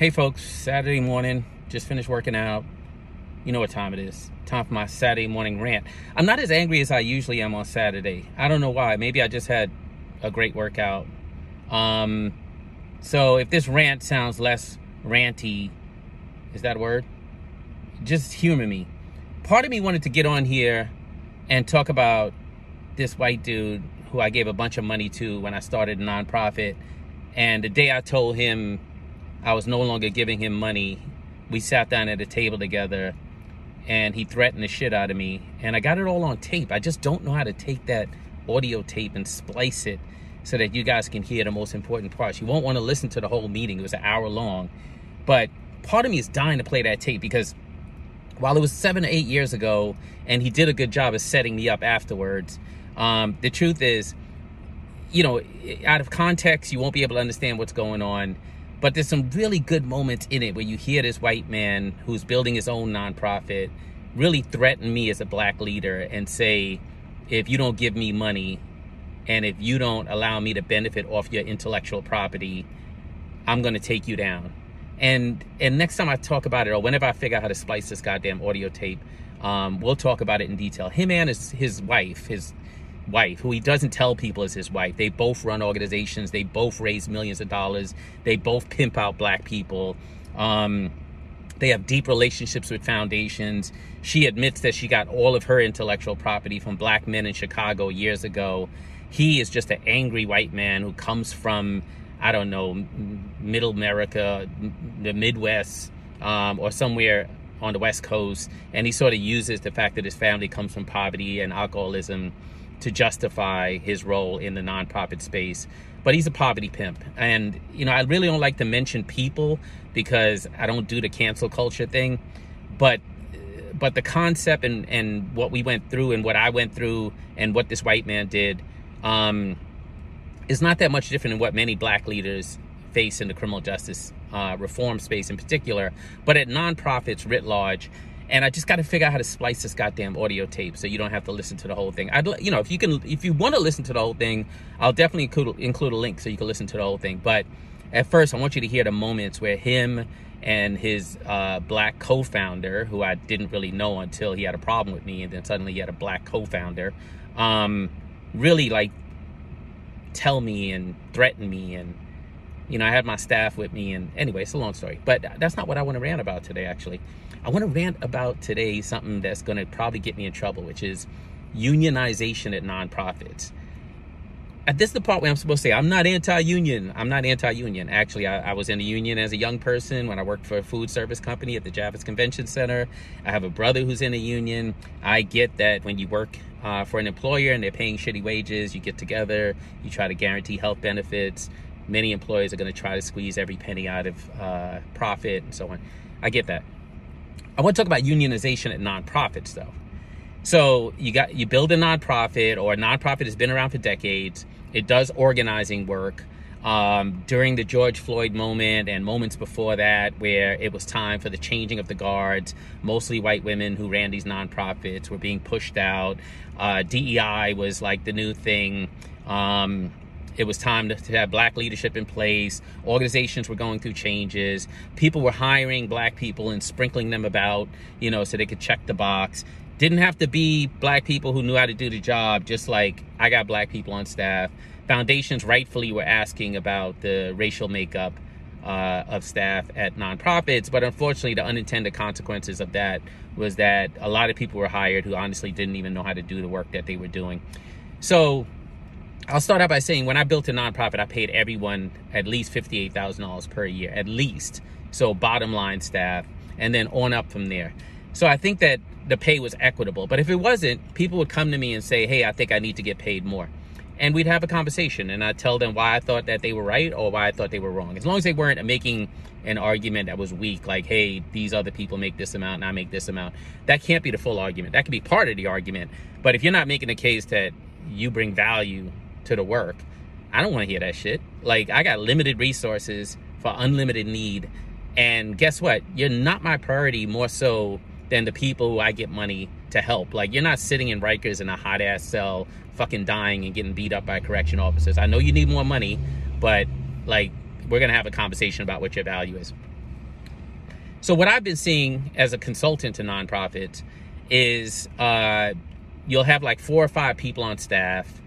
Hey folks, Saturday morning, just finished working out. You know what time it is. Time for my Saturday morning rant. I'm not as angry as I usually am on Saturday. I don't know why. Maybe I just had a great workout. Um, so if this rant sounds less ranty, is that a word? Just humor me. Part of me wanted to get on here and talk about this white dude who I gave a bunch of money to when I started a nonprofit. And the day I told him I was no longer giving him money, we sat down at a table together and he threatened the shit out of me. And I got it all on tape. I just don't know how to take that audio tape and splice it so that you guys can hear the most important parts. You won't want to listen to the whole meeting. It was an hour long. But part of me is dying to play that tape because while it was seven or eight years ago and he did a good job of setting me up afterwards, um, the truth is, you know, out of context, you won't be able to understand what's going on. But there's some really good moments in it where you hear this white man who's building his own nonprofit really threaten me as a black leader and say, if you don't give me money and if you don't allow me to benefit off your intellectual property, I'm going to take you down. And and next time I talk about it, or whenever I figure out how to splice this goddamn audio tape, um, we'll talk about it in detail. Him and his, his wife, his wife, who he doesn't tell people is his wife. They both run organizations. They both raise millions of dollars. They both pimp out black people. Um, they have deep relationships with foundations. She admits that she got all of her intellectual property from black men in Chicago years ago. He is just an angry white man who comes from, I don't know, middle America, the Midwest, um, or somewhere on the West Coast. And he sort of uses the fact that his family comes from poverty and alcoholism to justify his role in the nonprofit space. But he's a poverty pimp. And, you know, I really don't like to mention people because I don't do the cancel culture thing. But but the concept and, and what we went through and what I went through and what this white man did um, is not that much different than what many black leaders face in the criminal justice uh, reform space in particular, but at nonprofits writ large and I just got to figure out how to splice this goddamn audio tape so you don't have to listen to the whole thing. I'd, you know, if you can, if you want to listen to the whole thing, I'll definitely include, include a link so you can listen to the whole thing. But at first, I want you to hear the moments where him and his uh, black co-founder, who I didn't really know until he had a problem with me, and then suddenly he had a black co-founder, um, really like tell me and threaten me and you know, I had my staff with me, and anyway, it's a long story. But that's not what I want to rant about today, actually. I want to rant about today something that's going to probably get me in trouble, which is unionization at nonprofits. At this is the part where I'm supposed to say I'm not anti-union. I'm not anti-union. Actually, I, I, was in a union as a young person when I worked for a food service company at the Javits Convention Center. I have a brother who's in a union. I get that when you work uh, for an employer and they're paying shitty wages, you get together, you try to guarantee health benefits many employers are going to try to squeeze every penny out of uh, profit and so on. I get that. I want to talk about unionization at nonprofits though. So you got you build a nonprofit or a nonprofit has been around for decades. It does organizing work. Um, during the George Floyd moment and moments before that, where it was time for the changing of the guards, mostly white women who ran these nonprofits were being pushed out. Uh, DEI was like the new thing. Um, it was time to, to, have black leadership in place. Organizations were going through changes. People were hiring black people and sprinkling them about, you know, so they could check the box. Didn't have to be black people who knew how to do the job, just like I got black people on staff. Foundations rightfully were asking about the racial makeup uh, of staff at nonprofits, but unfortunately, the unintended consequences of that was that a lot of people were hired who honestly didn't even know how to do the work that they were doing. So I'll start out by saying when I built a nonprofit, I paid everyone at least $58,000 per year, at least. So bottom line staff, and then on up from there. So I think that the pay was equitable. But if it wasn't, people would come to me and say, hey, I think I need to get paid more. And we'd have a conversation and I'd tell them why I thought that they were right or why I thought they were wrong. As long as they weren't making an argument that was weak, like, hey, these other people make this amount and I make this amount. That can't be the full argument. That can be part of the argument. But if you're not making a case that you bring value to the work. I don't want to hear that shit. Like, I got limited resources for unlimited need. And guess what? You're not my priority more so than the people who I get money to help. Like, you're not sitting in Rikers in a hot ass cell, fucking dying and getting beat up by correction officers. I know you need more money, but like, we're going to have a conversation about what your value is. So what I've been seeing as a consultant to nonprofits is uh, you'll have like four or five people on staff.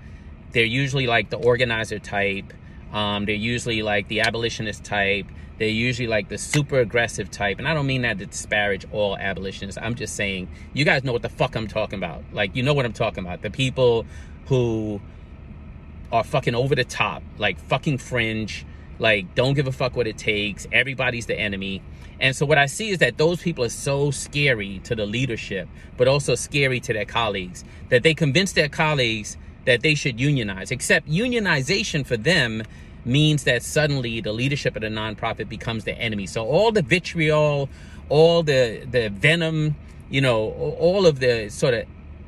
They're usually like the organizer type. Um, they're usually like the abolitionist type. They're usually like the super aggressive type. And I don't mean that to disparage all abolitionists. I'm just saying, you guys know what the fuck I'm talking about. Like, you know what I'm talking about. The people who are fucking over the top, like fucking fringe, like don't give a fuck what it takes. Everybody's the enemy. And so what I see is that those people are so scary to the leadership, but also scary to their colleagues, that they convince their colleagues that they should unionize. Except unionization for them means that suddenly the leadership of the nonprofit becomes the enemy. So all the vitriol, all the the venom, you know, all of the sort of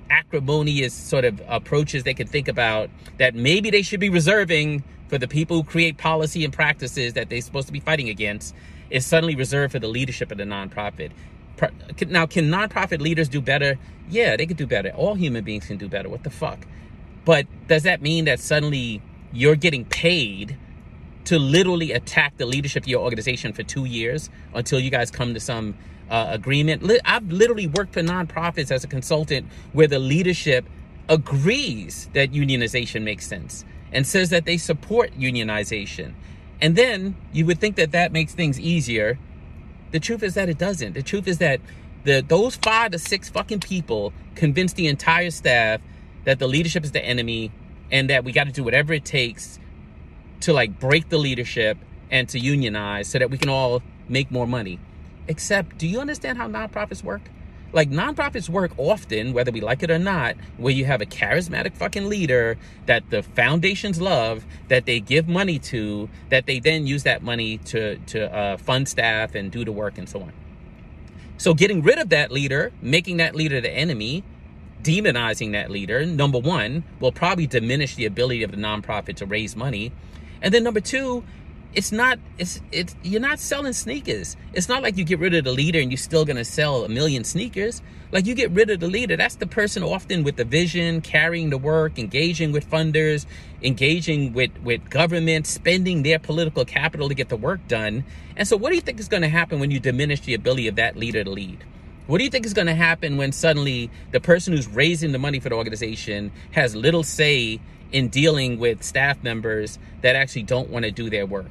acrimonious sort of approaches they could think about that maybe they should be reserving for the people who create policy and practices that they're supposed to be fighting against is suddenly reserved for the leadership of the nonprofit. Now, can nonprofit leaders do better? Yeah, they could do better. All human beings can do better. What the fuck? But does that mean that suddenly you're getting paid to literally attack the leadership of your organization for two years until you guys come to some uh, agreement? I've literally worked for nonprofits as a consultant where the leadership agrees that unionization makes sense and says that they support unionization and then you would think that that makes things easier. The truth is that it doesn't. The truth is that the those five to six fucking people convince the entire staff that the leadership is the enemy and that we got to do whatever it takes to like break the leadership and to unionize so that we can all make more money. Except, do you understand how nonprofits work? Like nonprofits work often, whether we like it or not, where you have a charismatic fucking leader that the foundations love, that they give money to, that they then use that money to to uh, fund staff and do the work and so on. So getting rid of that leader, making that leader the enemy, demonizing that leader, number one, will probably diminish the ability of the nonprofit to raise money. And then number two, it's not it's it's you're not selling sneakers. It's not like you get rid of the leader and you're still to sell a million sneakers. Like you get rid of the leader. That's the person often with the vision carrying the work engaging with funders engaging with with government spending their political capital to get the work done. And so what do you think is to happen when you diminish the ability of that leader to lead what do you think is going to happen when suddenly the person who's raising the money for the organization has little say in dealing with staff members that actually don't want to do their work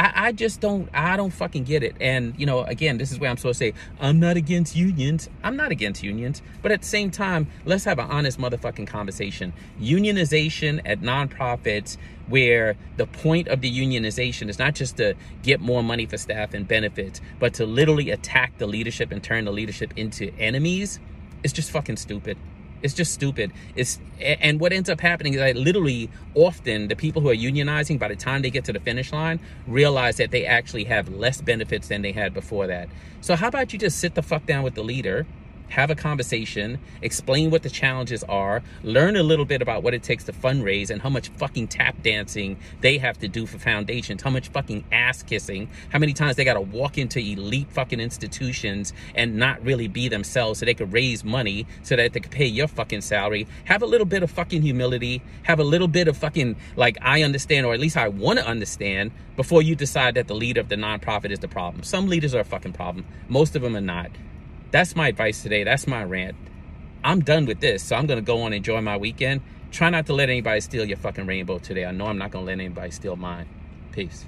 I, I just don't I don't fucking get it. And you know, again, this is where I'm supposed to say I'm not against unions. I'm not against unions, but at the same time, let's have an honest motherfucking conversation. Unionization at nonprofits where the point of the unionization is not just to get more money for staff and benefits, but to literally attack the leadership and turn the leadership into enemies. It's just fucking stupid. It's just stupid. It's and what ends up happening is that literally often the people who are unionizing by the time they get to the finish line realize that they actually have less benefits than they had before that. So how about you just sit the fuck down with the leader have a conversation, explain what the challenges are, learn a little bit about what it takes to fundraise and how much fucking tap dancing they have to do for foundations, how much fucking ass kissing, how many times they got to walk into elite fucking institutions and not really be themselves so they could raise money so that they could pay your fucking salary. Have a little bit of fucking humility, have a little bit of fucking like I understand or at least I want to understand before you decide that the leader of the nonprofit is the problem. Some leaders are a fucking problem. Most of them are not. That's my advice today. That's my rant. I'm done with this, so I'm gonna go on and enjoy my weekend. Try not to let anybody steal your fucking rainbow today. I know I'm not gonna let anybody steal mine. Peace.